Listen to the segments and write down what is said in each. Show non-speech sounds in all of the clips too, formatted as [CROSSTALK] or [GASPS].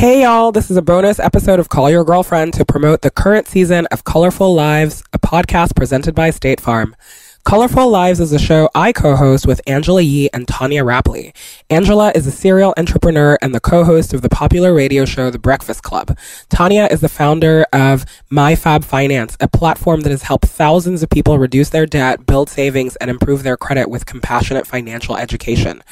Hey y'all, this is a bonus episode of Call Your Girlfriend to promote the current season of Color Full Lives, a podcast presented by State Farm. Color Full Lives is a show I co-host with Angela Yee and Tonya Rapley. Angela is a serial entrepreneur and the co-host of the popular radio show The Breakfast Club. Tonya is the founder of MyFab Finance, a platform that has helped thousands of people reduce their debt, build savings, and improve their credit with compassionate financial education.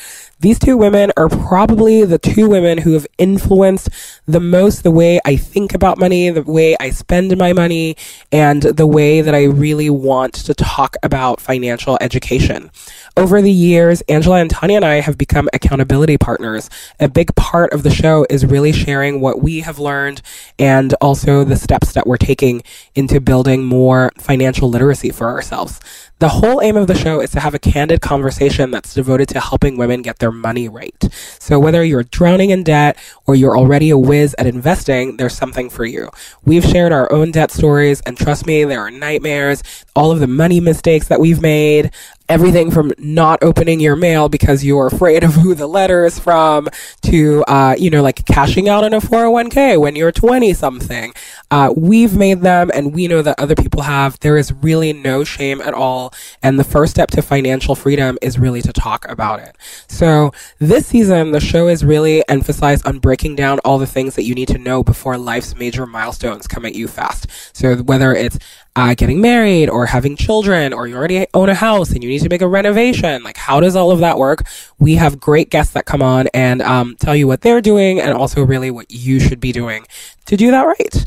These two women are probably the two women who have influenced the most the way I think about money, the way I spend my money, and the way that I really want to talk about financial education. Over the years, Angela and Tonya and I have become accountability partners. A big part of the show is really sharing what we have learned and also the steps that we're taking into building more financial literacy for ourselves. The whole aim of the show is to have a candid conversation that's devoted to helping women get their money right. So whether you're drowning in debt or you're already a whiz at investing, there's something for you. We've shared our own debt stories and trust me, there are nightmares, all of the money mistakes that we've made, everything from not opening your mail because you're afraid of who the letter is from to, uh, you know, like cashing out on a 401k when you're 20 something. Uh, we've made them and we know that other people have. There is really no shame at all. And the first step to financial freedom is really to talk about it. So this season, the show is really emphasized on breaking down all the things that you need to know before life's major milestones come at you fast. So whether it's uh, getting married or having children or you already own a house and you need to make a renovation. Like, how does all of that work? We have great guests that come on and um, tell you what they're doing and also really what you should be doing to do that right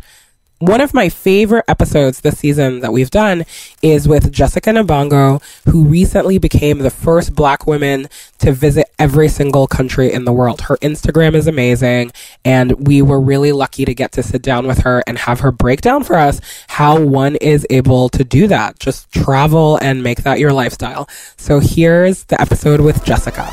one of my favorite episodes this season that we've done is with Jessica Nabongo, who recently became the first black woman to visit every single country in the world. Her Instagram is amazing, and we were really lucky to get to sit down with her and have her break down for us how one is able to do that. Just travel and make that your lifestyle. So here's the episode with Jessica.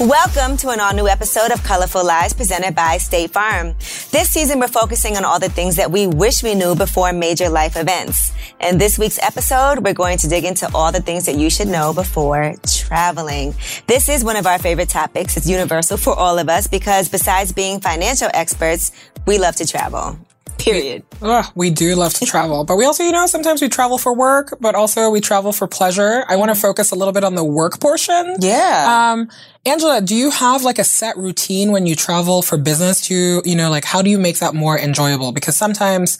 Welcome to an all new episode of Color Full Lives presented by State Farm. This season, we're focusing on all the things that we wish we knew before major life events. In this week's episode, we're going to dig into all the things that you should know before traveling. This is one of our favorite topics. It's universal for all of us because besides being financial experts, we love to travel. Period. We, we do love to travel, but we also, you know, sometimes we travel for work, but also we travel for pleasure. I want to focus a little bit on the work portion. Yeah. Um, Angela, do you have like a set routine when you travel for business to, you know, like how do you make that more enjoyable? Because sometimes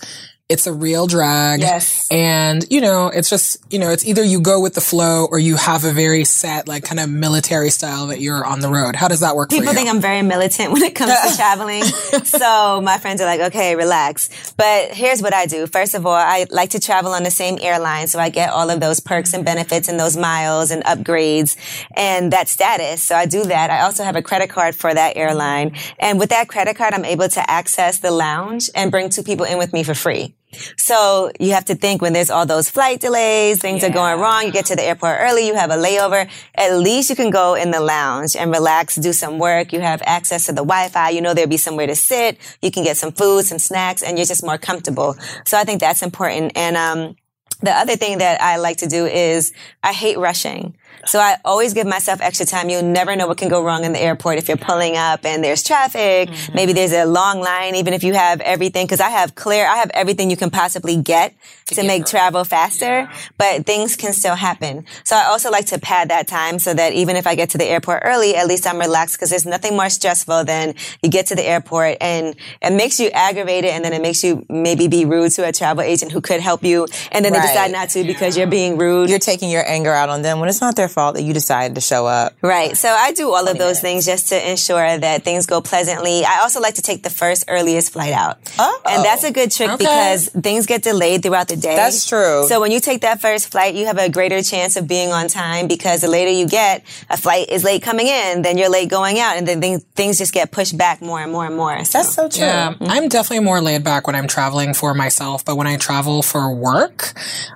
it's a real drag. Yes. And, you know, it's just, you know, it's either you go with the flow or you have a very set, like kind of military style that you're on the road. How does that work People think I'm very militant when it comes to [LAUGHS] traveling. so my friends are like, okay, relax. But here's what I do. First of all, I like to travel on the same airline. So I get all of those perks and benefits and those miles and upgrades and that status. So I do that. I also have a credit card for that airline. And with that credit card, I'm able to access the lounge and bring two people in with me for free. So you have to think when there's all those flight delays, things yeah. are going wrong, you get to the airport early, you have a layover, at least you can go in the lounge and relax, do some work. You have access to the Wi-Fi. You know there'll be somewhere to sit. You can get some food, some snacks, and you're just more comfortable. So I think that's important. And, um, the other thing that I like to do is I hate rushing. So I always give myself extra time. You'll never know what can go wrong in the airport if you're pulling up and there's traffic. Mm-hmm. Maybe there's a long line, even if you have everything. Cause I have clear, I have everything you can possibly get to, to make travel faster, yeah. but things can still happen. So I also like to pad that time so that even if I get to the airport early, at least I'm relaxed because there's nothing more stressful than you get to the airport and it makes you aggravated and then it makes you maybe be rude to a travel agent who could help you. And then right. they decide not to because you're being rude. You're taking your anger out on them when it's not their fault that you decided to show up. Right. So I do all of those minutes. things just to ensure that things go pleasantly. I also like to take the first earliest flight out. Oh. And that's a good trick okay. because things get delayed throughout the day. That's true. So when you take that first flight, you have a greater chance of being on time because the later you get, a flight is late coming in, then you're late going out, and then things just get pushed back more and more and more. So. That's so true. Yeah. Mm-hmm. I'm definitely more laid back when I'm traveling for myself, but when I travel for work,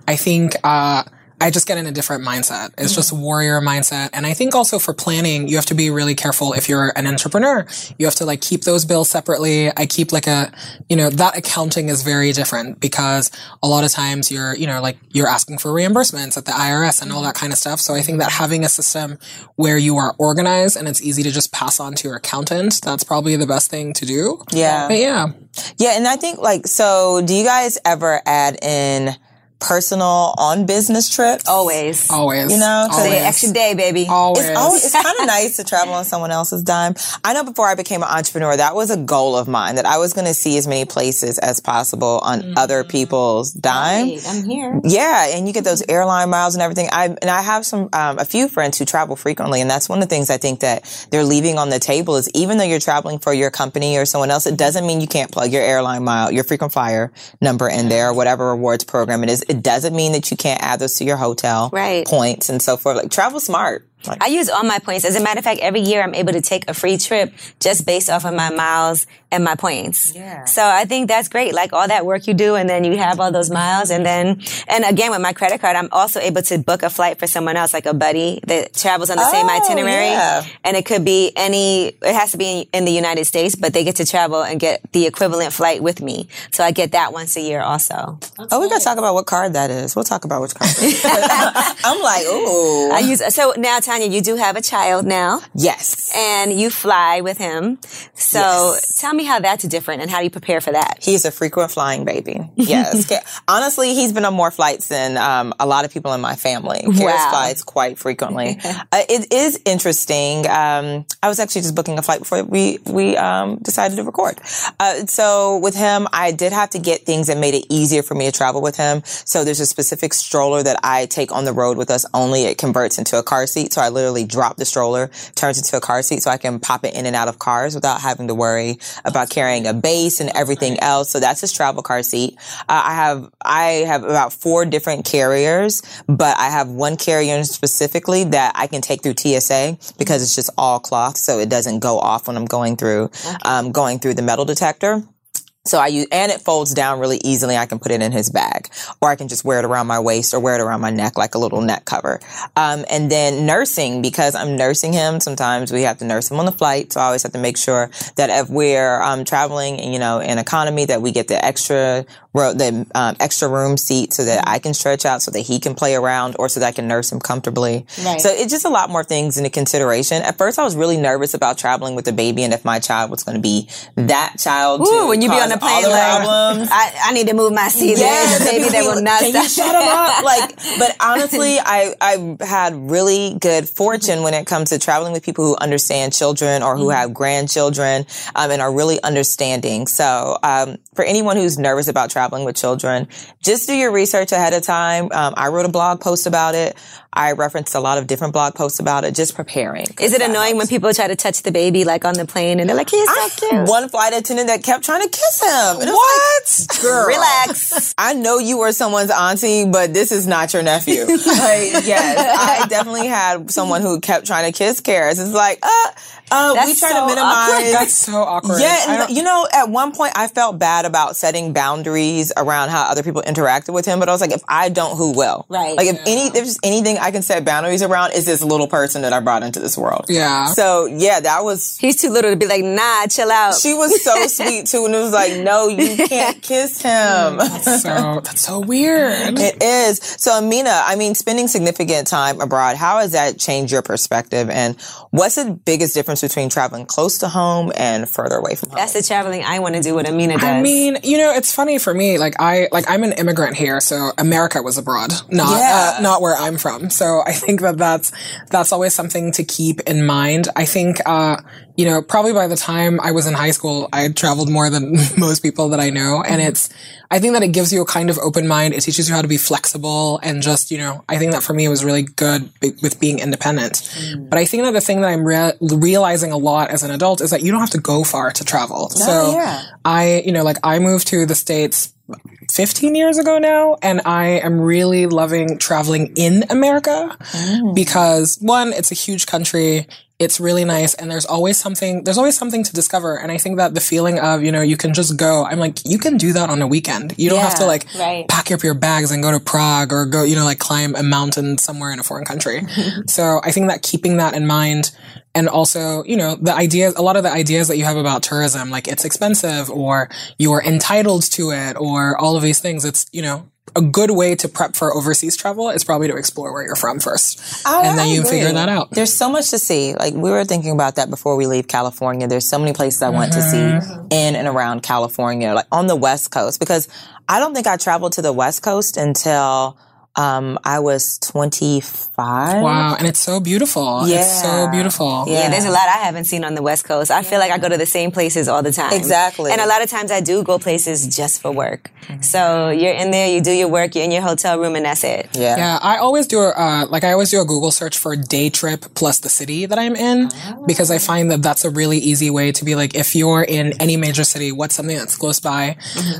I think, uh, I just get in a different mindset. It's mm-hmm. just a warrior mindset. And I think also for planning, you have to be really careful if you're an entrepreneur. You have to like keep those bills separately. I keep like a, you know, that accounting is very different because a lot of times you're, you know, like you're asking for reimbursements at the IRS and all mm-hmm. that kind of stuff. So I think that having a system where you are organized and it's easy to just pass on to your accountant, that's probably the best thing to do. Yeah. But yeah. Yeah, and I think like so. Do you guys ever add in personal on business trips? Always. Always. You know, so The always. extra day, baby. Always. It's always, it's kind of nice to travel on someone else's dime. I know before I became an entrepreneur, that was a goal of mine that I was going to see as many places as possible on other people's dime. Right, I'm here. Yeah, and you get those airline miles and everything. I and I have some um, a few friends who travel frequently, and that's one of the things I think that they're leaving on the table is even though you're traveling for your company or someone else, it doesn't mean you can't plug your airline mile, your frequent flyer number in there, or whatever rewards program it is. It doesn't mean that you can't add those to your hotel Right. points and so forth. Like travel smart. Like, I use all my points. As a matter of fact, every year I'm able to take a free trip just based off of my miles and my points. Yeah. So I think that's great. Like all that work you do and then you have all those miles and then, and again with my credit card, I'm also able to book a flight for someone else, like a buddy that travels on the same Oh, itinerary. yeah. And it could be any, it has to be in the United States, but they get to travel and get the equivalent flight with me. So I get that once a year also. oh, we got to talk about what card that is. We'll talk about which card. [LAUGHS] I'm like, ooh, I use, so now Tonya, you do have a child now. yes. and you fly with him. So Yes. tell me how that's different and how do you prepare for that? He's a frequent flying baby. [LAUGHS] Yes. Honestly, he's been on more flights than um, a lot of people in my family. Karis Wow. flies quite frequently. [LAUGHS] uh, it is interesting. Um, I was actually just booking a flight before we we um, decided to record. Uh, so with him, I did have to get things that made it easier for me to travel with him. So there's a specific stroller that I take on the road with us only. It converts into a car seat. So I literally drop the stroller, turns into a car seat, so I can pop it in and out of cars without having to worry about carrying a base and everything else. So that's his travel car seat. Uh, I have I have about four different carriers, but I have one carrier specifically that I can take through TSA because it's just all cloth, so it doesn't go off when I'm going through um, going through the metal detector. So I use, and it folds down really easily. I can put it in his bag or I can just wear it around my waist or wear it around my neck like a little neck cover. Um, and then nursing, because I'm nursing him, sometimes we have to nurse him on the flight. So I always have to make sure that if we're, um, traveling, you know, in economy that we get the extra the, um, extra room seat so that I can stretch out so that he can play around or so that I can nurse him comfortably. Right. So it's just a lot more things into consideration. At first I was really nervous about traveling with the baby and if my child was going to be that child Ooh, when you be on the plane, like, problems. I, I need to move my seat. Yes, Yeah, baby, that will not stop. shut him up? [LAUGHS] Like, but honestly, [LAUGHS] I I've had really good fortune when it comes to traveling with people who understand children or who have grandchildren um, and are really understanding. So, um, for anyone who's nervous about traveling with children, just do your research ahead of time. Um, I wrote a blog post about it. I referenced a lot of different blog posts about it. Just preparing. Is it annoying when people try to touch the baby like on the plane and they're like, he's so cute? one flight attendant that kept trying to kiss him. And it like, girl. Relax. I know you were someone's auntie, but this is not your nephew. [LAUGHS] like, yes, I definitely had someone who kept trying to kiss Karis. It's like, uh, uh, we try so to minimize. awkward. That's so awkward. Yeah, and you know, at one point I felt bad about setting boundaries around how other people interacted with him, but I was like, if I don't, who will? Right. Like, if any, if there's anything I can set boundaries around, is this little person that I brought into this world. Yeah. So yeah, that was He's too little to be like, nah, chill out. she was so [LAUGHS] sweet too, and it was like, no, you can't [LAUGHS] kiss him. [LAUGHS] so that's so weird. It is. So, Amina, I mean, spending significant time abroad, how has that changed your perspective? And what's the biggest difference between traveling close to home and further away from home? That's the traveling I want to do what Amina does. I mean, you know, it's funny for me. Like I, like I'm an immigrant here, so America was abroad, not Yeah. uh, not where I'm from. So I think that that's that's always something to keep in mind. I think, uh, you know, probably by the time I was in high school, I had traveled more than [LAUGHS] most people that I know, and it's. I think that it gives you a kind of open mind. It teaches you how to be flexible and just, you know, I think that for me it was really good with being independent. But I think that the thing that I'm rea- realizing a lot as an adult is that you don't have to go far to travel. so yeah. I, you know, like I moved to the States 15 years ago now, and I am really loving traveling in America oh. because one, it's a huge country. It's really nice and there's always something there's always something to discover and i think that the feeling of you know you can just go i'm like you can do that on a weekend you don't have to like right. pack up your bags and go to prague or go you know like climb a mountain somewhere in a foreign country [LAUGHS] so i think that keeping that in mind and also you know the ideas a lot of the ideas that you have about tourism like it's expensive or you're entitled to it or all of these things it's you know a good way to prep for overseas travel is probably to explore where you're from first I- and then I you agree. figure that out There's so much to see. Like we were thinking about that before we leave California. There's so many places I want to Mm-hmm. see in and around California, like on the West Coast, because I don't think I traveled to the West Coast until um, I was 25. Wow, and it's so beautiful. It's so beautiful. Yeah, there's a lot I haven't seen on the West Coast. I feel like I go to the same places all the time. Exactly. And a lot of times I do go places just for work. So you're in there, you do your work, you're in your hotel room, and that's it. Yeah. Yeah, I always do a, uh, like I always do a Google search for day trip plus the city that I'm in because I find that that's a really easy way to be like, if you're in any major city, what's something that's close by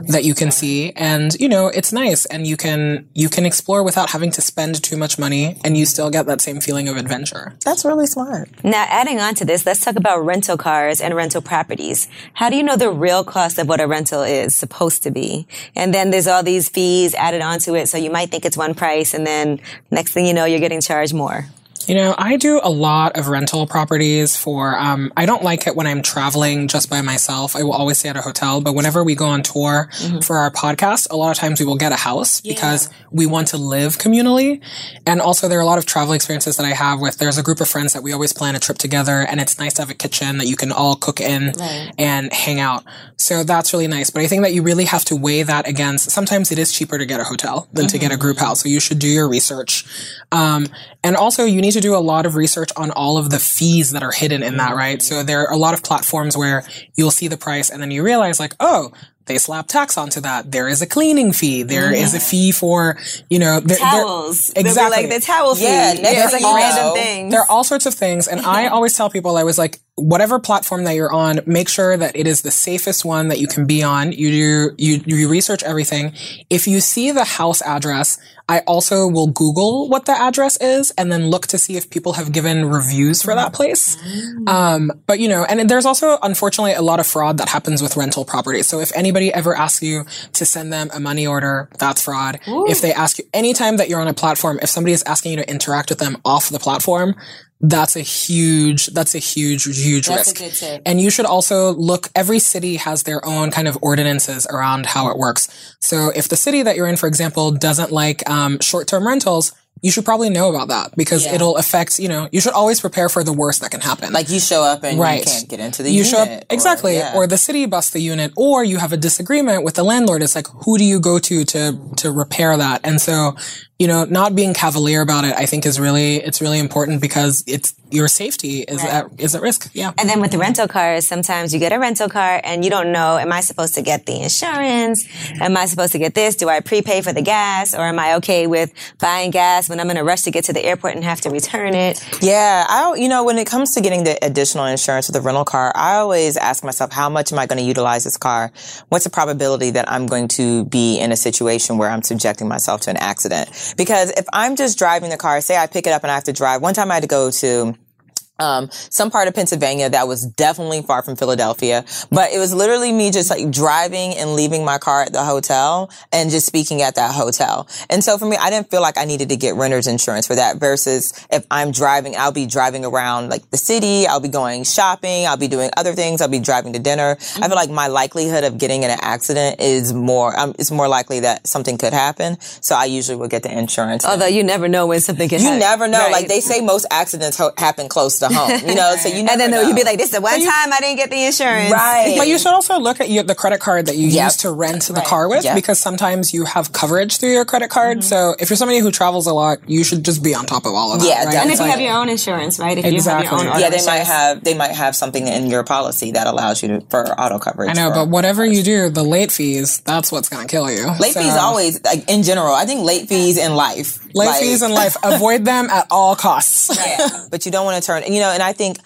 that you can see? And, you know, it's nice and you can, you can explore without having to spend too much money and you still get that same feeling of adventure. That's really smart. Now, adding on to this, let's talk about rental cars and rental properties. How do you know the real cost of what a rental is supposed to be? And then there's all these fees added onto it. So you might think it's one price and then next thing you know, you're getting charged more. You know, I do a lot of rental properties for, um, I don't like it when I'm traveling just by myself. I will always stay at a hotel, but whenever we go on tour for our podcast, a lot of times we will get a house because we want to live communally. And also there are a lot of travel experiences that I have with, there's a group of friends that we always plan a trip together and it's nice to have a kitchen that you can all cook in and hang out. So that's really nice. But I think that you really have to weigh that against, sometimes it is cheaper to get a hotel than to get a group house. So you should do your research. Um, and also you need to do a lot of research on all of the fees that are hidden in that, mm-hmm. right? So there are a lot of platforms where you'll see the price and then you realize like, oh, they slap tax onto that. There is a cleaning fee. There is a fee for, you know, there, there- Towels. They'll be exactly. like the towel fee. Yeah, next There's like you random things. there are all sorts of things. And [LAUGHS] I always tell people, I was like, whatever platform that you're on, make sure that it is the safest one that you can be on. You do, you, you research everything. If you see the house address, I also will Google what the address is and then look to see if people have given reviews for that place. Um, but you know, and there's also unfortunately a lot of fraud that happens with rental properties. So if anybody ever asks you to send them a money order, that's fraud. If they ask you anytime that you're on a platform, if somebody is asking you to interact with them off the platform, that's a huge, that's a huge, huge That's a risk. good tip. And you should also look, every city has their own kind of ordinances around how it works. So if the city that you're in, for example, doesn't like um, short-term rentals, you should probably know about that because Yeah. it'll affect, you know, you should always prepare for the worst that can happen. Like you show up and Right. you can't get into the you unit. show up or- exactly, yeah. or the city busts the unit, or you have a disagreement with the landlord. It's like, who do you go to to to repair that? And so, you know, not being cavalier about it, I think is really it's really important because it's your safety is at is at risk. Yeah. And then with the rental cars, sometimes you get a rental car and you don't know, am I supposed to get the insurance? Am I supposed to get this? Do I prepay for the gas? Or am I okay with buying gas when I'm in a rush to get to the airport and have to return it? Yeah, I you know when it comes to getting the additional insurance with the rental car, I always ask myself how much am I going to utilize this car? What's the probability that I'm going to be in a situation where I'm subjecting myself to an accident? Because if I'm just driving the car, say I pick it up and I have to drive. One time I had to go to um, some part of Pennsylvania that was definitely far from Philadelphia, but it was literally me just like driving and leaving my car at the hotel and just speaking at that hotel. And so for me, I didn't feel like I needed to get renter's insurance for that versus if I'm driving, I'll be driving around like the city, I'll be going shopping, I'll be doing other things, I'll be driving to dinner. I feel like my likelihood of getting in an accident is more, um, it's more likely that something could happen. So I usually will get the insurance. Although you never know when something can you happen. You never know. Right. Like they say most accidents ho- happen close to home, you know, so you [LAUGHS] never and then know. you'd be like, this is the one time I didn't get the insurance. Right. But you should also look at your, the credit card that you Yep. use to rent the car with Yep. because sometimes you have coverage through your credit card. Mm-hmm. So if you're somebody who travels a lot, you should just be on top of all of that. Yeah, right? And if you have your own insurance, right? If Exactly. you have your own yeah, auto they might have they might have something in your policy that allows you to for auto coverage. I know, but whatever you do, the late fees, that's what's going to kill you. late So- fees always like in general. I think late fees in life, Late like- fees in life, avoid them at all costs. yeah, but you don't want to turn. You know, and I think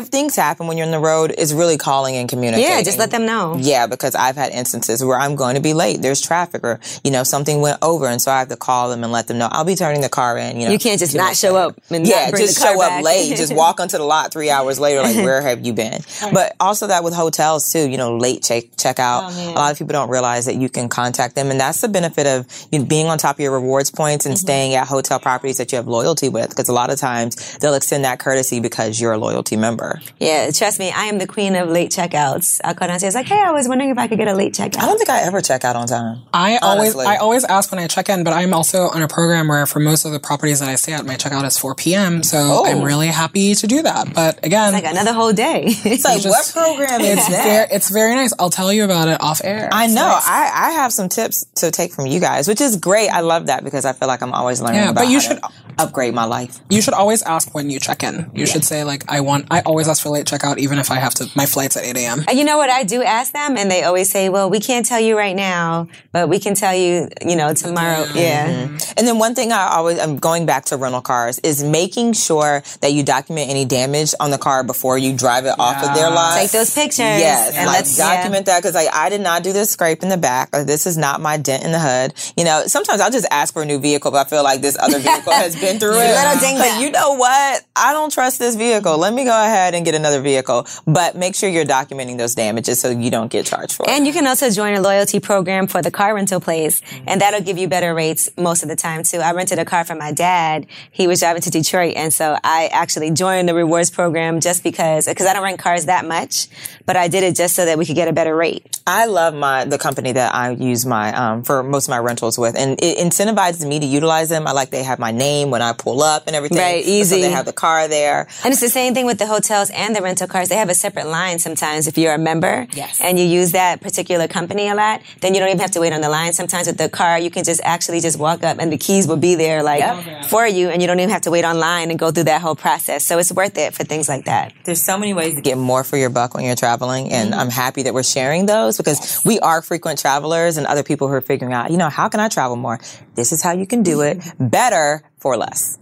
things happen when you're on the road, is really calling and communicating. Yeah, just let them know. Yeah, because I've had instances where I'm going to be late. There's traffic or, you know, something went over. And so I have to call them and let them know I'll be turning the car in. You know, You can't just not show up and yeah, just show back. up late. Just walk onto the lot three hours later. Like, [LAUGHS] where have you been? But also that with hotels too. You know, late check checkout. Oh, a lot of people don't realize that you can contact them, and that's the benefit of you know, being on top of your rewards points Mm-hmm. and staying at hotel properties that you have loyalty with. Because a lot of times they'll extend that courtesy because you're a loyalty member. Yeah, trust me, I am the queen of late checkouts. I'll call downstairs like, hey, I was wondering if I could get a late checkout. I don't think I ever check out on time. I always I always ask when I check in, but I'm also on a program where for most of the properties that I stay at, my checkout is 4 p.m. So Oh. I'm really happy to do that. But again, like another whole day. [LAUGHS] It's like, just- what program is it's that? very, it's very nice. I'll tell you about it off air. I know. nice. I, I have some tips to take from you guys, which is great. I love that because I feel like I'm always learning Yeah, about but you how should- to upgrade my life. You should always ask when you check in. You should say like, I want. I always ask for late checkout, even if I have to. My flight's at 8 a.m. And you know what? I do ask them, and they always say, "Well, we can't tell you right now, but we can tell you, you know, tomorrow." Mm-hmm. Yeah. And then one thing I always, I'm going back to rental cars is making sure that you document any damage on the car before you drive it off of their lot. Take those pictures. Yes, and like let's yeah. document that because like I did not do this scrape in the back or this is not my dent in the hood. You know, sometimes I'll just ask for a new vehicle, but I feel like this other vehicle [LAUGHS] has been through it. Little ding But you know what? I don't trust this vehicle. Let me go ahead and get another vehicle. But make sure you're documenting those damages so you don't get charged for it. And you can also join a loyalty program for the car rental place, and that'll give you better rates most of the time too. I rented a car from my dad. He was driving to Detroit, and so I actually joined the rewards program just because, because I don't rent cars that much, but I did it just so that we could get a better rate. I love my the company that I use my um, for most of my rentals with, and it incentivizes me to utilize them. I like they have my name when I pull up and everything. Right, So easy. they have the car there. And it's the same thing with the hotels and the rental cars. They have a separate line sometimes if you're a member Yes. and you use that particular company a lot, then you don't even have to wait on the line. Sometimes with the car, you can just actually just walk up and the keys will be there like Yep. for you and you don't even have to wait online and go through that whole process. So it's worth it for things like that. There's so many ways to get more for your buck when you're traveling, and mm-hmm. I'm happy that we're sharing those because we are frequent travelers and other people who are figuring out, you know, how can I travel more? This is how you can do it mm-hmm. better for less.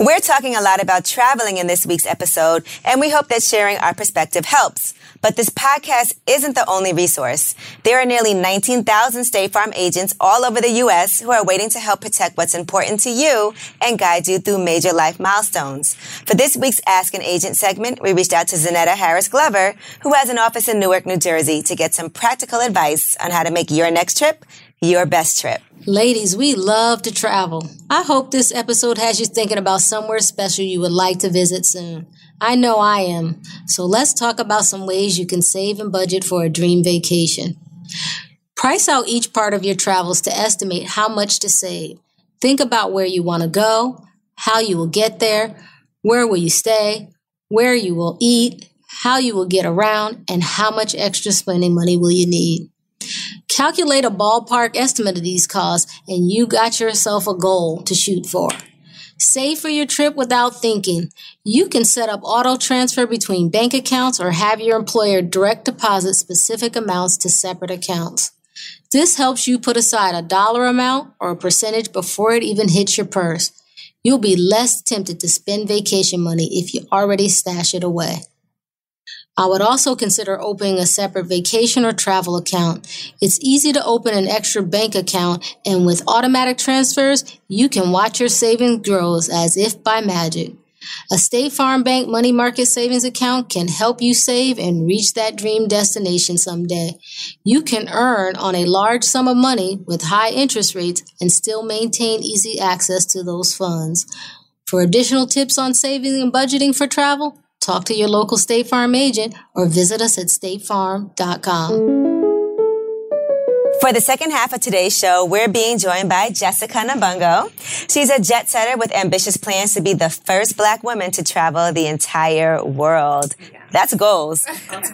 We're talking a lot about traveling in this week's episode, and we hope that sharing our perspective helps. But this podcast isn't the only resource. There are nearly 19,000 State Farm agents all over the U.S. who are waiting to help protect what's important to you and guide you through major life milestones. For this week's Ask an Agent segment, we reached out to Zanetta Harris Glover, who has an office in Newark, New Jersey, to get some practical advice on how to make your next trip your best trip. Ladies, we love to travel. I hope this episode has you thinking about somewhere special you would like to visit soon. I know I am. So let's talk about some ways you can save and budget for a dream vacation. Price out each part of your travels to estimate how much to save. Think about where you want to go, how you will get there, where will you stay, where you will eat, how you will get around, and how much extra spending money will you need. Calculate a ballpark estimate of these costs, and you got yourself a goal to shoot for. Save for your trip without thinking. You can set up auto transfer between bank accounts or have your employer direct deposit specific amounts to separate accounts. This helps you put aside a dollar amount or a percentage before it even hits your purse. You'll be less tempted to spend vacation money if you already stash it away. I would also consider opening a separate vacation or travel account. It's easy to open an extra bank account, and with automatic transfers, you can watch your savings grow as if by magic. A State Farm Bank money market savings account can help you save and reach that dream destination someday. You can earn on a large sum of money with high interest rates and still maintain easy access to those funds. For additional tips on saving and budgeting for travel, talk to your local State Farm agent or visit us at statefarm.com. For the second half of today's show, we're being joined by Jessica Nabongo. She's a jet setter with ambitious plans to be the first black woman to travel the entire world. [LAUGHS] That's goals.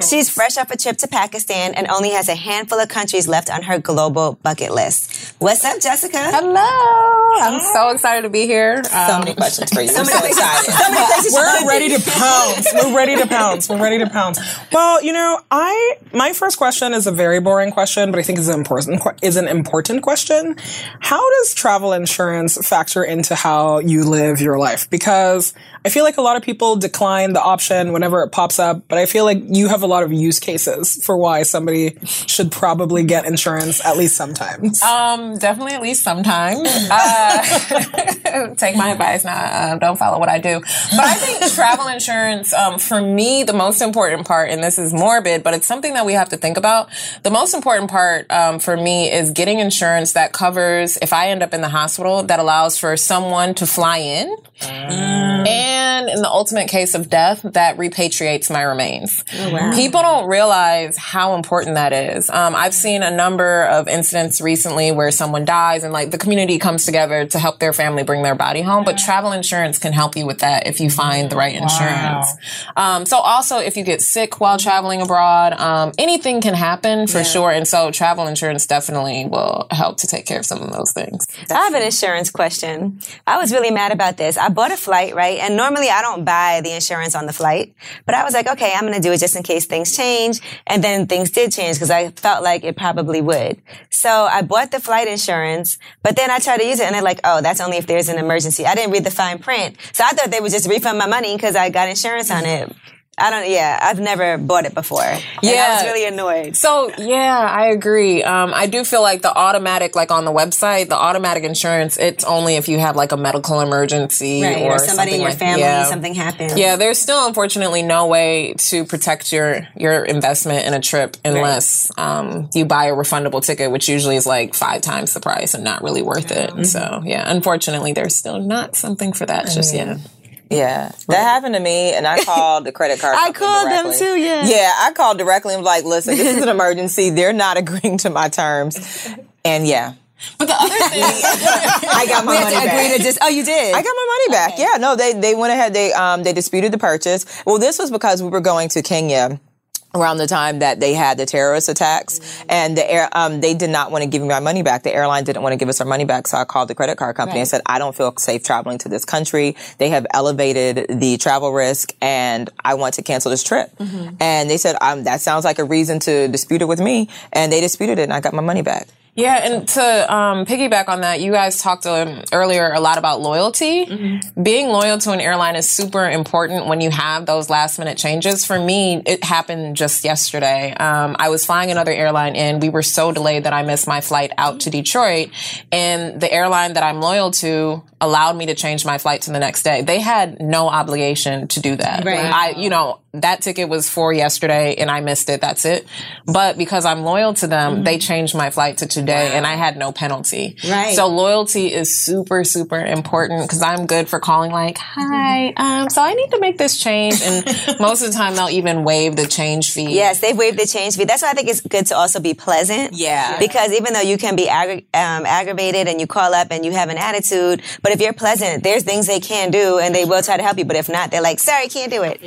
She's fresh off a trip to Pakistan and only has a handful of countries left on her global bucket list. What's up, Jessica? Hello. I'm so excited to be here. so Um, many questions for you. [LAUGHS] [LAUGHS] We're so excited. We're ready to pounce. We're ready to pounce. We're ready to pounce. Well, you know, I my first question is a very boring question, but I think is an important is an important question. How does travel insurance factor into how you live your life? Because I feel like a lot of people decline the option whenever it pops up, but I feel like you have a lot of use cases for why somebody should probably get insurance at least sometimes. um, definitely at least sometimes. Uh, [LAUGHS] take my advice now. Uh, don't follow what I do. But I think travel insurance, um, for me, the most important part, and this is morbid, but it's something that we have to think about. The most important part um, for me is getting insurance that covers if I end up in the hospital that allows for someone to fly in. And in the ultimate case of death, that repatriates my remains. People don't realize how important that is. Um, I've seen a number of incidents recently where someone dies and like the community comes together to help their family bring their body home. But travel insurance can help you with that if you find the right insurance. Um, so also if you get sick while traveling abroad, um, anything can happen for sure. And so travel insurance definitely will help to take care of some of those things. I have an insurance question. I was really mad about this. I bought a flight, right? And normally I don't buy the insurance on the flight, but I was like, okay, I'm going to do it just in case things change. And then things did change because I felt like it probably would. So I bought the flight insurance, but then I tried to use it and they're like, oh, that's only if there's an emergency. I didn't read the fine print. So I thought they would just refund my money because I got insurance on it. I don't, yeah, I've never bought it before. And I Yeah. was really annoyed. So yeah, I agree. Um, I do feel like the automatic, like on the website, the automatic insurance, it's only if you have like a medical emergency Right. or, Or, somebody in your like- family, yeah. something happens. Yeah, there's still unfortunately no way to protect your your investment in a trip unless um, you buy a refundable ticket, which usually is like five times the price and not really worth it. So yeah, unfortunately, there's still not something for that just yet. Yeah, that happened to me, and I called the credit card. [LAUGHS] I company called them too, yeah. Yeah, I called directly and was like, "Listen, this is an emergency. They're not agreeing to my terms." And yeah, But the other thing, [LAUGHS] I got [LAUGHS] my We had money to agree back. to just, oh, you did? I got my money back. Yeah, no, they they went ahead. They um they disputed the purchase. Well, this was because we were going to Kenya around the time that they had the terrorist attacks and the air um they did not want to give me my money back. The airline didn't want to give us our money back so i called the credit card company and said i don't feel safe traveling to this country. They have elevated the travel risk and i want to cancel this trip. And they said um that sounds like a reason to dispute it with me. And they disputed it and i got my money back Yeah, and to um, piggyback on that, you guys talked um, earlier a lot about loyalty. Being loyal to an airline is super important when you have those last minute changes. For me, it happened just yesterday. Um, I was flying another airline in. We were so delayed that I missed my flight out to Detroit, and the airline that I'm loyal to allowed me to change my flight to the next day. They had no obligation to do that. Right. I, you know, that ticket was for yesterday and I missed it. That's it. But because I'm loyal to them, they changed my flight to today and I had no penalty. Right. So loyalty is super, super important because I'm good for calling like, hi, um, so I need to make this change. And [LAUGHS] most of the time they'll even waive the change fee. Yes, they've waived the change fee. That's why I think it's good to also be pleasant. Yeah. Because even though you can be aggra- um, aggravated and you call up and you have an attitude, but if you're pleasant, there's things they can do and they will try to help you. But if not, they're like, sorry, can't do it.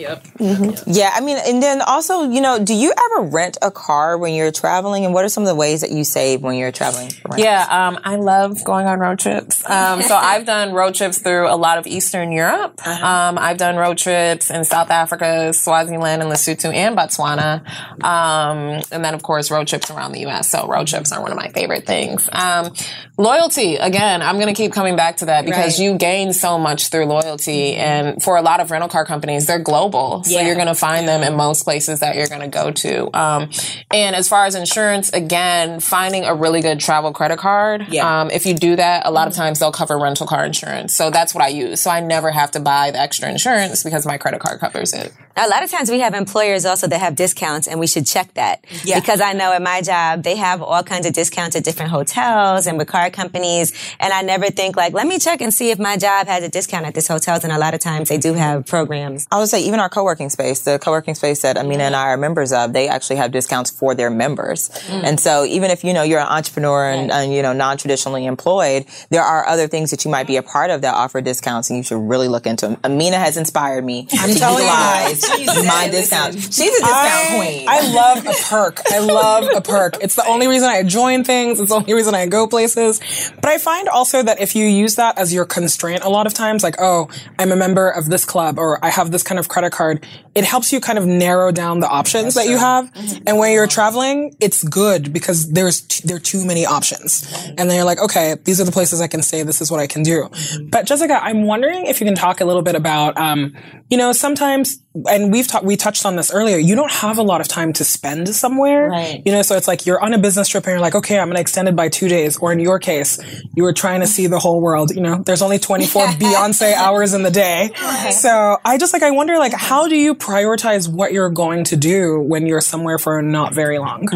Yeah, I mean, and then also, you know, do you ever rent a car when you're traveling? And what are some of the ways that you save when you're traveling? Yeah, um, I love going on road trips. Um, so [LAUGHS] I've done road trips through a lot of Eastern Europe. Um, I've done road trips in South Africa, Swaziland, and Lesotho, and Botswana. Um, and then, of course, road trips around the U.S. So road trips are one of my favorite things. Um, loyalty, again, I'm going to keep coming back to that because Right. you gain so much through loyalty. And for a lot of rental car companies, they're global. So Yeah. you're going to find them in most places that you're going to go to. Um, and as far as insurance, again, finding a really good travel credit card. Yeah. Um, if you do that, a lot of times they'll cover rental car insurance. So that's what I use. So I never have to buy the extra insurance because my credit card covers it. A lot of times we have employers also that have discounts and we should check that. Yeah. Because I know at my job, they have all kinds of discounts at different hotels and with car companies. And I never think like, let me check and see if my job has a discount at this hotel. And a lot of times they do have programs. I would say even our co-working space, the co-working space that Amina and I are members of, they actually have discounts for their members. Mm. And so even if, you know, you're an entrepreneur and, and, you know, non-traditionally employed, there are other things that you might be a part of that offer discounts and you should really look into them. Amina has inspired me to you. utilize My discount. She's a discount I, queen. I love a perk. I love a perk. It's the only reason I join things. It's the only reason I go places. But I find also that if you use that as your constraint a lot of times, like, oh, I'm a member of this club or I have this kind of credit card, it helps you kind of narrow down the options that you have. And when you're traveling, it's good because there's, t- there are too many options. And then you're like, okay, these are the places I can stay. This is what I can do. But Jessica, I'm wondering if you can talk a little bit about, um, you know, sometimes, and we've talked, we touched on this earlier, you don't have a lot of time to spend somewhere. Right. You know, so it's like you're on a business trip and you're like, okay, I'm going to extend it by two days. Or in your case, you were trying to see the whole world. You know, there's only 24 [LAUGHS] Beyonce hours in the day. So I just like, I wonder, like, how do you prioritize what you're going to do when you're somewhere for not very long?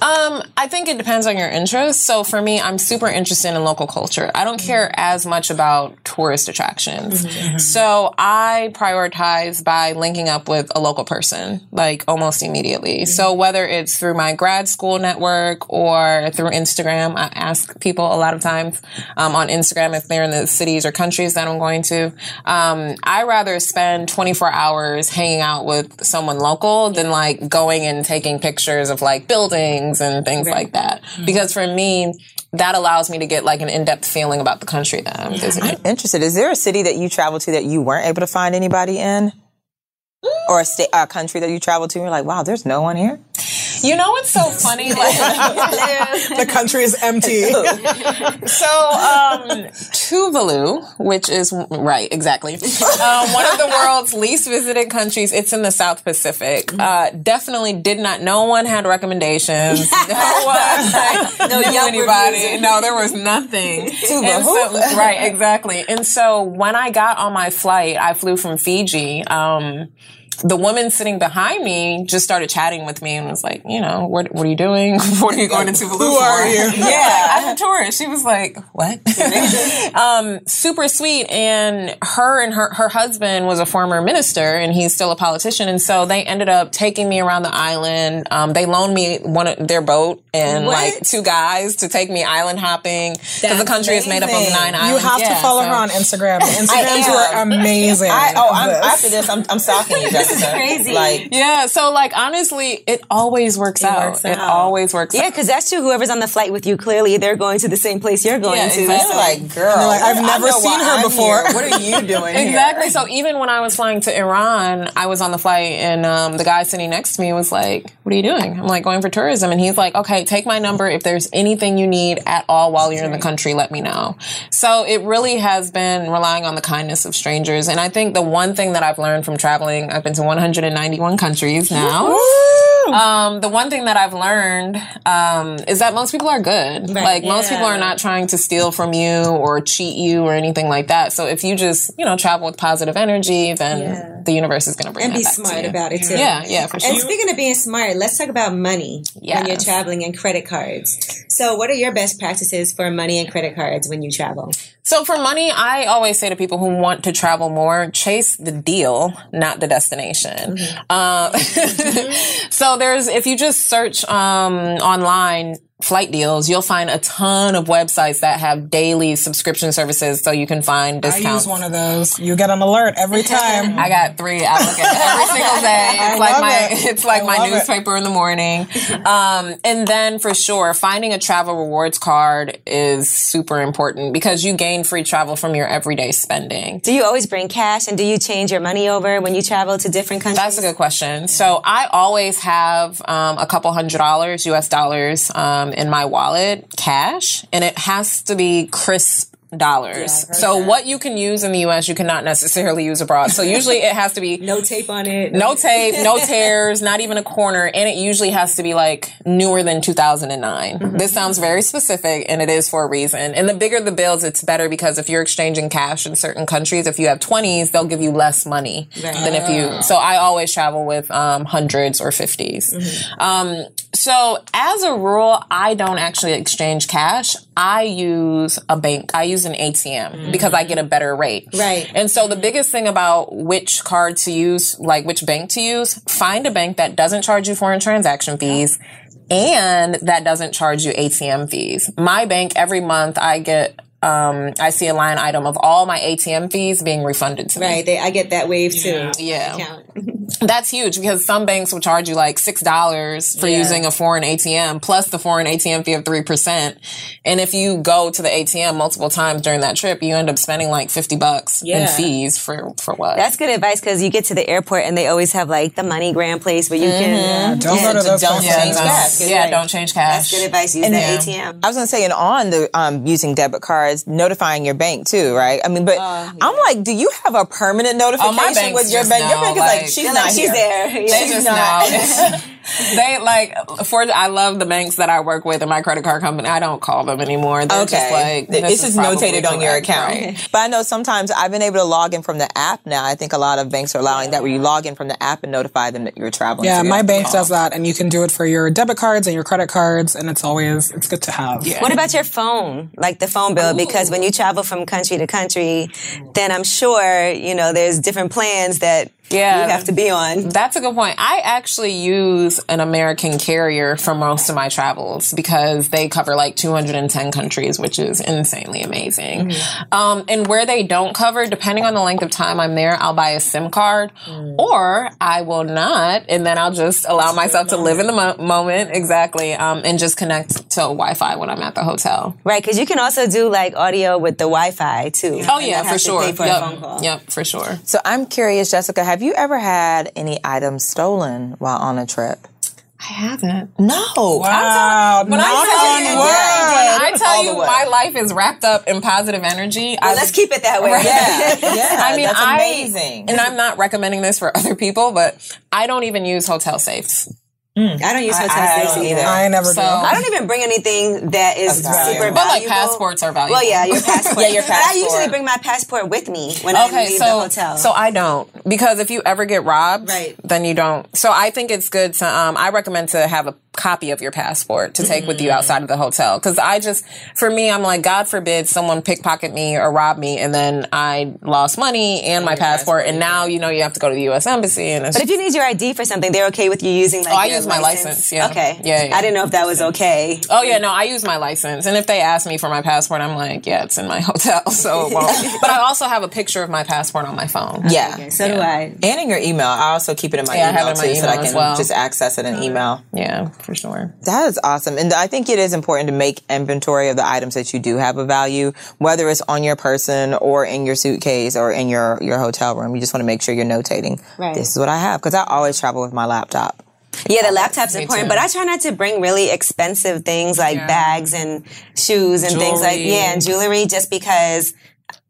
Um, I think it depends on your interests. So for me, I'm super interested in local culture. I don't care as much about tourist attractions. So I prioritize by linking up with a local person, like almost immediately. So whether it's through my grad school network or through Instagram, I ask people a lot of times um, on Instagram if they're in the cities or countries that I'm going to. Um, I rather spend 24 hours hanging out with someone local than like going and taking pictures of like buildings and things like that. Mm-hmm. Because for me, that allows me to get like an in-depth feeling about the country that I'm visiting. I'm interested. Is there a city that you traveled to that you weren't able to find anybody in? Or a state, a country that you traveled to, and you're like, wow, there's no one here. You know what's so funny? [LAUGHS] Like, the country is empty. so um, Tuvalu, which is right, exactly, um, one of the world's least visited countries. It's in the South Pacific. Uh, definitely did not. No one had recommendations. [LAUGHS] No one like, No knew anybody. reviews. No, there was nothing. And so- [LAUGHS] right, exactly. And so when I got on my flight, I flew from Fiji. Um, the woman sitting behind me just started chatting with me and was like, you know, what what are you doing? [LAUGHS] what are you going into Who are you? Yeah, [LAUGHS] I'm a tourist. She was like, what? [LAUGHS] um, super sweet. And her and her, her husband was a former minister and he's still a politician. And so they ended up taking me around the island. Um, they loaned me one of their boat and What? like two guys to take me island hopping because the country is made up of amazing. nine You islands. have to follow so- her on Instagram. The Instagrams am. were amazing. I, oh, I'm, after this, I'm, I'm stalking you, Jessica. [LAUGHS] crazy. Like, Yeah, so like honestly, it always works out. works It always works Yeah, out. because that's true. Whoever's on the flight with you, clearly they're going to the same place you're going Yeah, to. exactly. you're like, girl. You're like, I've never seen her I'm before. here. What are you [LAUGHS] doing here? Exactly. So even when I was flying to Iran, I was on the flight and um, the guy sitting next to me was like, What are you doing? I'm like, Going for tourism. And he's like, Okay, take my number. If there's anything you need at all while you're in the country, let me know. So it really has been relying on the kindness of strangers. And I think the one thing that I've learned from traveling, I've been to 191 countries now. Um, the one thing that I've learned um, is that most people are good. like most people are not trying to steal from you or cheat you or anything like that. So if you just you know travel with positive energy, then the universe is going to bring and that be back to smart about it too. Yeah, yeah, for sure. And speaking of being smart, let's talk about money when you're traveling and credit cards. So, what are your best practices for money and credit cards when you travel? So for money, I always say to people who want to travel more, chase the deal, not the destination. Uh, [LAUGHS] so there's, if you just search um, online flight deals, you'll find a ton of websites that have daily subscription services, so you can find discounts. I use one of those. You get an alert every time. [LAUGHS] I got three. I look at every single day. [LAUGHS] It's I like my it. [LAUGHS] it's like I my love it. newspaper in the morning. Um, and then for sure, finding a travel rewards card is super important because you gain free travel from your everyday spending. Do you always bring cash and do you change your money over when you travel to different countries? That's a good question. So I always have um, a couple hundred dollars, U.S. dollars, um, in my wallet, cash, and it has to be crisp dollars. so what you can use in the U.S., you cannot necessarily use abroad. So usually it has to be [LAUGHS] no tape on it. no [LAUGHS] tape, no [LAUGHS] tears, not even a corner, and it usually has to be like newer than 2009. This sounds very specific, and it is for a reason. And the bigger the bills, it's better because if you're exchanging cash in certain countries, if you have 20s, they'll give you less money than if you. So I always travel with um, hundreds or 50s. Um, so as a rule, I don't actually exchange cash. I use a bank. I use an ATM mm-hmm. because I get a better rate. Right. And so the biggest thing about which card to use, like which bank to use, find a bank that doesn't charge you foreign transaction fees and that doesn't charge you ATM fees. My bank every month I get um, I see a line item of all my ATM fees being refunded to me. Right. They, I get that wave too. Yeah. Account. [LAUGHS] That's huge because some banks will charge you like six dollars for Yeah. using a foreign ATM plus the foreign ATM fee of three percent. And if you go to the ATM multiple times during that trip, you end up spending like fifty bucks in fees for for what? That's good advice because you get to the airport and they always have like the money gram place where you can. Don't go to those don't change cash. yeah, don't change cash. That's good advice. Use And the then- ATM. I was gonna say, and on the um, using debit cards, notifying your bank too, right? I mean, but I'm like, do you have a permanent notification banks with your bank? Your bank is like, like- she's not like, she's here. there. Yeah. She's not. [LAUGHS] know. [LAUGHS] they like for I love the banks that I work with in my credit card company. I don't call them anymore. They're just like this it's is just notated on your account. right? But I know sometimes I've been able to log in from the app now. I think a lot of banks are allowing that where you log in from the app and notify them that you're traveling. Yeah, so you my bank call. does that, and you can do it for your debit cards and your credit cards, and it's always it's good to have. Yeah. What about your phone? Like the phone bill? Because when you travel from country to country, then I'm sure, you know, there's different plans that Yeah. you have to be on. That's a good point. I actually use an American carrier for most of my travels because they cover like 210 countries, which is insanely amazing. Um, and where they don't cover, depending on the length of time I'm there, I'll buy a SIM card or I will not. And then I'll just allow myself to live in the mo- moment. Exactly. Um, and just connect to Wi Fi when I'm at the hotel. Right, because you can also do like audio with the Wi-Fi too. Oh, yeah, for sure. For yep. a phone call. Yep, for sure. So I'm curious, Jessica, have you ever had any items stolen while on a trip? I haven't. No. Wow, When I tell you, when I tell you my life is wrapped up in positive energy, I Let's keep it that way. [LAUGHS] Yeah, yeah. I mean, that's I, amazing. And I'm not recommending this for other people, but I don't even use hotel safes. I don't use hotel I safes don't either. either. I never So- do. I don't even bring anything that is Of value. super But like valuable. passports are valuable. Well, yeah, your [LAUGHS] passport. Yeah, your But I usually bring my passport with me when I leave so the hotel. so I don't because if you ever get robbed, Right. then you don't. So I think it's good to. Um, I recommend to have a copy of your passport to take with you mm-hmm. outside of the hotel because I just, for me, I'm like, God forbid someone pickpocket me or rob me, and then I lost money and my passport, and now you know you have to go to the U.S. embassy, and it's but if you need your ID for something, they're okay with you using like Oh, I your use my license, yeah. Okay. Yeah, yeah. I didn't know if that was okay. Oh yeah, no, I use my license, and if they ask me for my passport, I'm like, yeah, it's in my [LAUGHS] hotel, so it won't. [LAUGHS] but I also have a picture of my passport on my phone. yeah. So do I. And in your email. I also keep it in my Yeah, I email have it in my too, so that I email as can well. just access it in email. Yeah, for sure. That is awesome. And I think it is important to make inventory of the items that you do have a value, whether it's on your person or in your suitcase or in your, your hotel room. You just want to make sure you're notating. Right. This is what I have. Cause I always travel with my laptop. Yeah, the laptop's important, too. but I try not to bring really expensive things like bags and shoes and things like yeah, and jewelry just because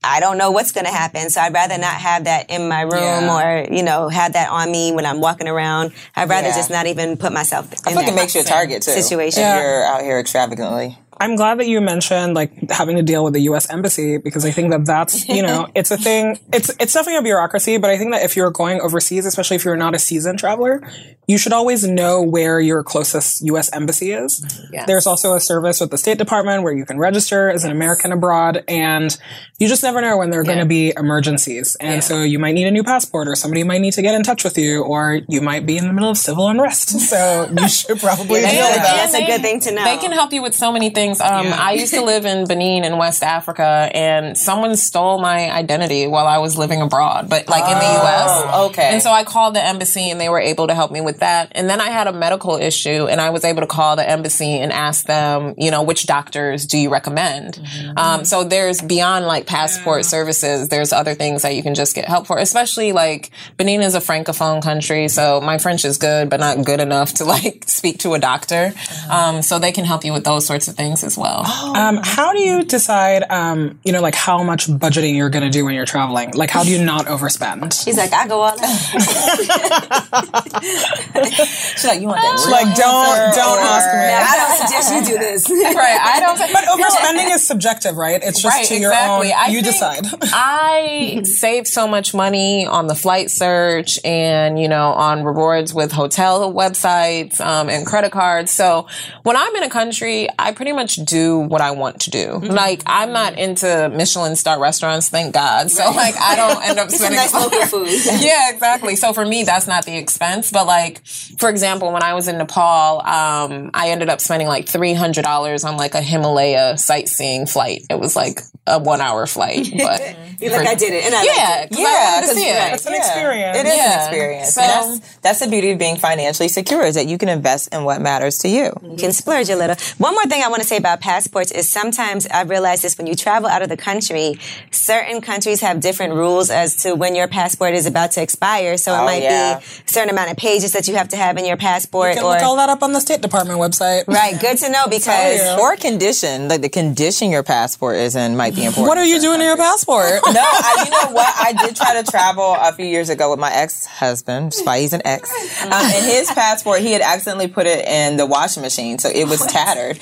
I don't know what's going to happen. So I'd rather not have that in my room Yeah. or, you know, have that on me when I'm walking around. I'd rather Yeah. just not even put myself in I feel like it makes you a target too. situation. If you're out here extravagantly. I'm glad that you mentioned like having to deal with the U.S. embassy because I think that that's you know [LAUGHS] it's a thing. It's it's definitely a bureaucracy, but I think that if you're going overseas, especially if you're not a seasoned traveler, you should always know where your closest U.S. embassy is. Yes. There's also a service with the State Department where you can register as an American abroad, and you just never know when there are going to be emergencies, and so you might need a new passport, or somebody might need to get in touch with you, or you might be in the middle of civil unrest. So you should [LAUGHS] probably Yeah, deal with that. that's a good thing to know. They can help you with so many things. Um, I used to live in Benin in West Africa, and someone stole my identity while I was living abroad, but like in the U.S. Oh, okay. And so I called the embassy, and they were able to help me with that. And then I had a medical issue, and I was able to call the embassy and ask them, you know, which doctors do you recommend? Um, so there's beyond like passport services. There's other things that you can just get help for, especially like Benin is a francophone country, so my French is good, but not good enough to like [LAUGHS] speak to a doctor. Um, so they can help you with those sorts of things as well. Um, how do you decide, um, you know, like how much budgeting you're going to do when you're traveling? Like, how do you not overspend? She's like, I go all out. [LAUGHS] She's like, you want that? Like, don't don't ask me. I don't suggest you do this. [LAUGHS] right. I don't. But [LAUGHS] overspending is subjective, right? It's just Right, to your exactly. own. I you decide. I saved so much money on the flight search and, you know, on rewards with hotel websites um, and credit cards. So when I'm in a country, I pretty much do what I want to do. Mm-hmm. Like, I'm not into Michelin star restaurants, thank God. So, like, I don't end up [LAUGHS] spending. nice local food. [LAUGHS] yeah, exactly. So for me, that's not the expense. But like, for example, when I was in Nepal, um, I ended up spending like three three hundred dollars on like a Himalaya sightseeing flight. It was like a one hour flight, [LAUGHS] but You're like, I did it. And I yeah, liked it. 'cause I wanted see it. right, It's an yeah. experience. It is Yeah. an experience. So- And that's, that's the beauty of being financially secure is that you can invest in what matters to you. You can splurge a little. One more thing I want to say about passports is sometimes I realize this when you travel out of the country, certain countries have different rules as to when your passport is about to expire. So it Oh, might yeah. be a certain amount of pages that you have to have in your passport You can or look all that up on the State Department website. right. Good to know [LAUGHS] because you. Or condition, like the condition your passport is in might be important. What are you doing to your passport? [LAUGHS] no, I, you know what? I did try to travel a few years ago with my ex-husband, which why he's an ex. Um, and his passport, he had accidentally put it in the washing machine, so it was tattered.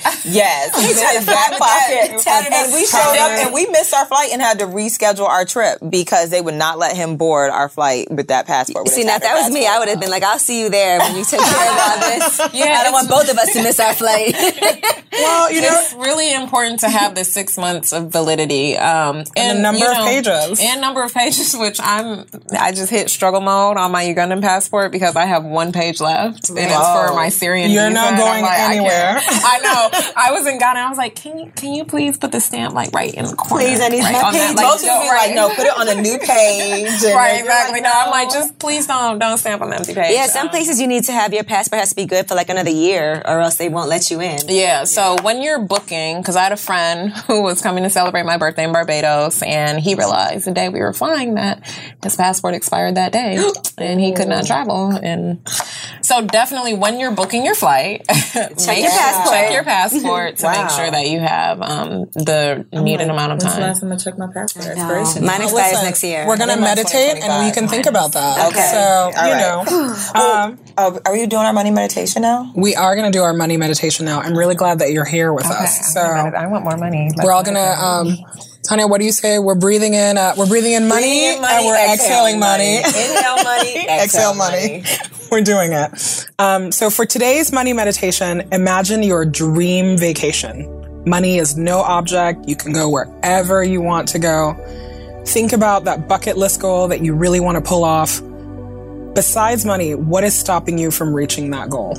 Yes, he tried in his back fly with that pocket. tattered And we showed up and we missed our flight and had to reschedule our trip because they would not let him board our flight with that passport. with See, now if that tattered was me, I would have been like, I'll see you there when you take care of all this. [LAUGHS] Yeah, I don't want both of us to miss our flight. [LAUGHS] well, you know, it's really important to have the six months of validity um, and, the number you of pages. and number of pages which i'm i just hit struggle mode on my ugandan passport because i have one page left and it's for my syrian You're visa, not going like, I anywhere. [LAUGHS] I, know i was in ghana i was like can you can you please put the stamp like right in the corner Please, I need right my on that, page. like, Most people be right. like, no, put it on a new [LAUGHS] page. And right exactly like, no i'm like just please don't don't stamp on the empty page yeah, some Um, places you need to have your passport has to be good for like another year or else they won't let you in. Yeah. So when you're booking, because I had a friend [LAUGHS] who was coming to celebrate my birthday in Barbados, and he realized the day we were flying that his passport expired that day, [GASPS] and he could not travel. And so definitely when you're booking your flight, [LAUGHS] check your passport. Check your passport to Wow. make sure that you have um, the needed amount of time. Last time I checked my passport? Mine expires listen, next year. we're gonna meditate and we can think about that. Okay. So All you right. know, um, Oh, are you doing our money meditation now? we are gonna do our money meditation now. I'm really glad that you're here with us. So I want more money. we're all gonna. Um, Tonya, what do you say? We're breathing in. Uh, we're breathing in money, and we're exhaling money. [LAUGHS] Inhale money. Exhale money. [LAUGHS] We're doing it. Um, so for today's money meditation, imagine your dream vacation. Money is no object. You can go wherever you want to go. Think about that bucket list goal that you really want to pull off. Besides money, what is stopping you from reaching that goal?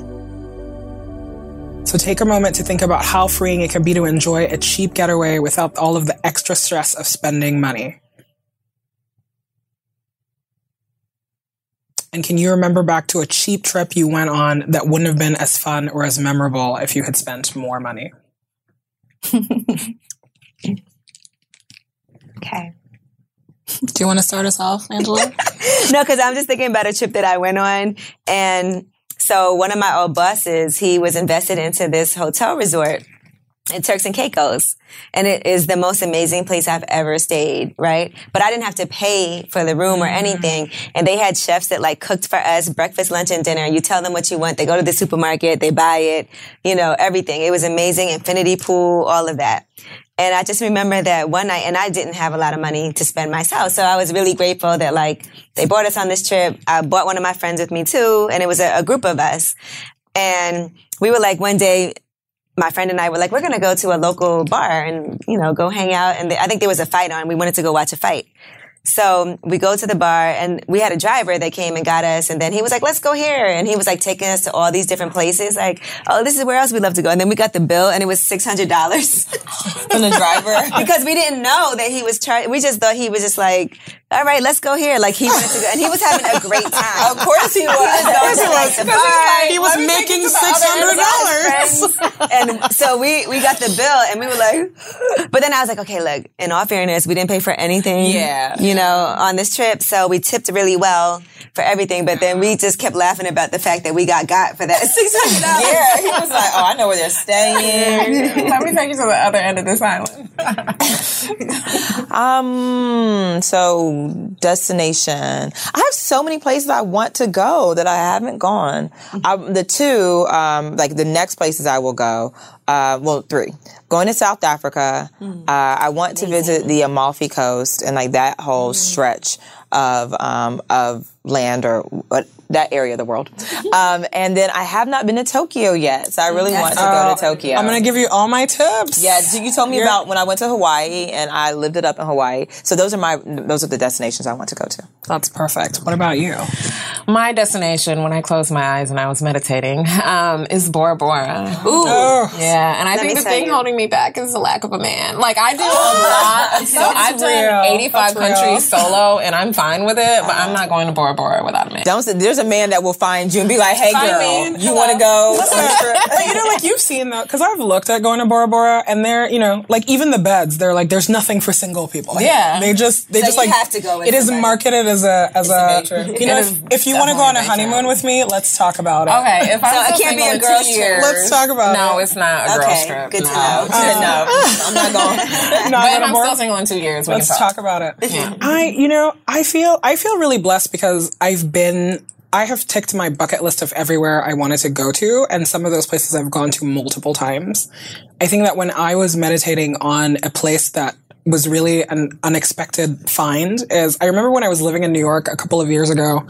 So take a moment to think about how freeing it can be to enjoy a cheap getaway without all of the extra stress of spending money. And can you remember back to a cheap trip you went on that wouldn't have been as fun or as memorable if you had spent more money? [LAUGHS] Okay. Do you want to start us off, Angela? [LAUGHS] No, because I'm just thinking about a trip that I went on. And so one of my old bosses, he was invested into this hotel resort in Turks and Caicos. And it is the most amazing place I've ever stayed, right? But I didn't have to pay for the room or mm-hmm. anything. And they had chefs that like cooked for us breakfast, lunch, and dinner. You tell them what you want. They go to the supermarket, they buy it, you know, everything. It was amazing. Infinity pool, all of that. And I just remember that one night, and I didn't have a lot of money to spend myself. So I was really grateful that like they brought us on this trip. I brought one of my friends with me too, and it was a, a group of us. And we were like, one day, my friend and I were like, we're going to go to a local bar and, you know, go hang out. And I think there was a fight on. We wanted to go watch a fight. So we go to the bar and we had a driver that came and got us. And then he was like, let's go here. And he was like taking us to all these different places. Like, oh, this is where else we love to go. And then we got the bill and it was $600 [LAUGHS] From the driver. [LAUGHS] because we didn't know that he was charging. We just thought he was just like, all right, let's go here. Like he wanted to go. And he was having a great [LAUGHS] time. of course he was. going to like the bar. He was making six hundred dollars. and so we we got the bill and we were like but then I was like okay look in all fairness we didn't pay for anything Yeah. you know on this trip so we tipped really well for everything but then we just kept laughing about the fact that we got got for that [LAUGHS] six hundred dollars Yeah, he was like, oh, I know where they're staying. Let me take you to the other end of this island. Um, so destination. I have so many places I want to go that I haven't gone. Um, the two, um, like the next places I will go, uh, well, three. Going to South Africa. Uh, I want to visit the Amalfi Coast and like that whole stretch. of um, of land or what that area of the world. [LAUGHS] Um, and then I have not been to Tokyo yet, so I really want to go to Tokyo. I'm gonna give you all my tips. Yeah, so you told me about when I went to Hawaii and I lived it up in Hawaii. So those are my those are the destinations I want to go to. That's perfect. What about you? My destination when I closed my eyes and I was meditating [LAUGHS] um, is Bora Bora. Ooh. Oh, Yeah, and I Let think the thing you. holding me back is the lack of a man. Like I do a oh, lot, so I've done 85 countries solo, and I'm fine with it. But I'm not going to Bora Bora without a man. Don't say, there's a man that will find you and be like, "Hey, I girl, mean, you want to go?" on a trip?" but you know, like you've seen that because I've looked at going to Bora Bora, and they're, you know, like even the beds, they're like, there's nothing for single people. Like, Yeah. they just, they So just you like have to go with It is somebody. marketed as a, as a, day you know, if, if you want to go on a definitely a day honeymoon with me, let's talk about it. Okay, if I'm So it can't be a girl. two girls' trip. years, Let's talk about no, it. No, it's not a girls Okay, trip. good to no. know. no, [LAUGHS] I'm not going. [LAUGHS] Not But if gonna I'm Bora- still single in two years, we Let's can talk about it. I, you know, I feel, I feel really blessed because I've been, I have ticked my bucket list of everywhere I wanted to go to, and some of those places I've gone to multiple times. I think that when I was meditating on a place that was really an unexpected find is I remember when I was living in New York a couple of years ago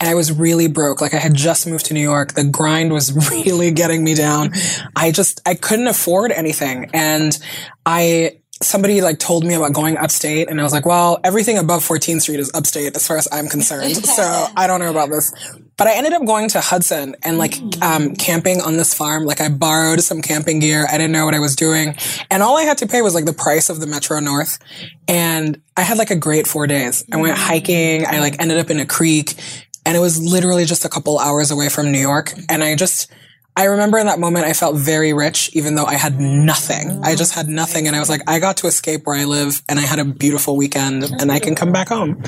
and I was really broke. Like I had just moved to New York. The grind was [LAUGHS] really getting me down. I just, I couldn't afford anything. And I, somebody like told me about going upstate and I was like, well, everything above 14th Street is upstate as far as I'm concerned. [LAUGHS] so I don't know about this. But I ended up going to Hudson and like um, camping on this farm. Like I borrowed some camping gear. I didn't know what I was doing. And all I had to pay was like the price of the Metro North. And I had like a great four days. I went hiking. I like ended up in a creek and it was literally just a couple hours away from New York. And I just, I remember in that moment I felt very rich, even though I had nothing. I just had nothing. And I was like, I got to escape where I live and I had a beautiful weekend and I can come back home.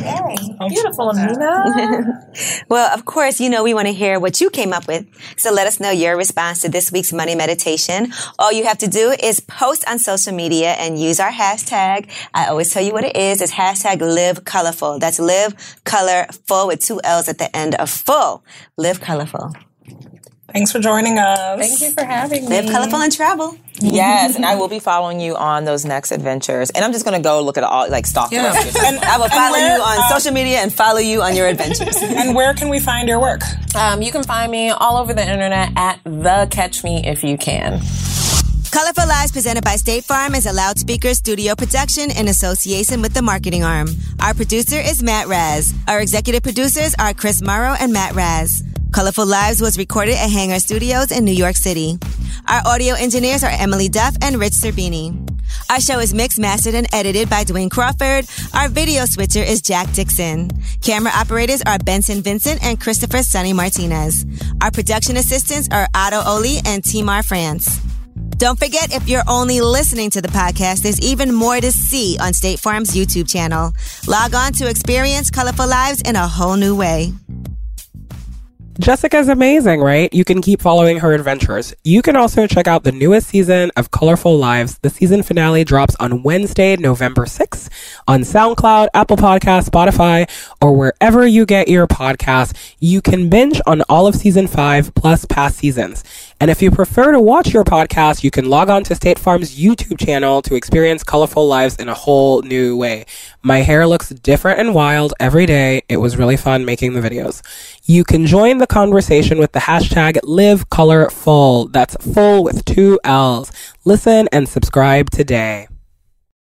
Beautiful, Amina. [LAUGHS] Well, of course, you know we want to hear what you came up with. So let us know your response to this week's money meditation. All you have to do is post on social media and use our hashtag. I always tell you what it is. It's hashtag live colorful. That's live colorful with two L's at the end of full. Live colorful. Thanks for joining us. Thank you for having me. Live colorful and travel. yes, and I will be following you on those next adventures. And I'm just gonna go look at all like stalk. Yeah. the rest of your- And, I will follow where, you on uh, social media and follow you on your adventures. [LAUGHS] And where can we find your work? Um, you can find me all over the internet at the Catch Me If You Can. Color Full Lives presented by State Farm is a loudspeaker studio production in association with the marketing arm. Our producer is Matt Raz. Our executive producers are Chris Morrow and Matt Raz. Color Full Lives was recorded at Hangar Studios in New York City. Our audio engineers are Emily Duff and Rich Serbini. Our show is mixed, mastered, and edited by Dwayne Crawford. Our video switcher is Jack Dixon. Camera operators are Benson Vincent and Christopher Sunny Martinez. Our production assistants are Otto Oli and Timar France. Don't forget, if you're only listening to the podcast, there's even more to see on State Farm's YouTube channel. Log on to experience colorful lives in a whole new way. Jessica's amazing, right? You can keep following her adventures. You can also check out the newest season of Color Full Lives. The season finale drops on Wednesday, November 6th on SoundCloud, Apple Podcasts, Spotify, or wherever you get your podcasts. You can binge on all of season five plus past seasons. And if you prefer to watch your podcast, you can log on to State Farm's YouTube channel to experience colorful lives in a whole new way. My hair looks different and wild every day. It was really fun making the videos. You can join the conversation with the hashtag live colorful. That's full with two L's. Listen and subscribe today.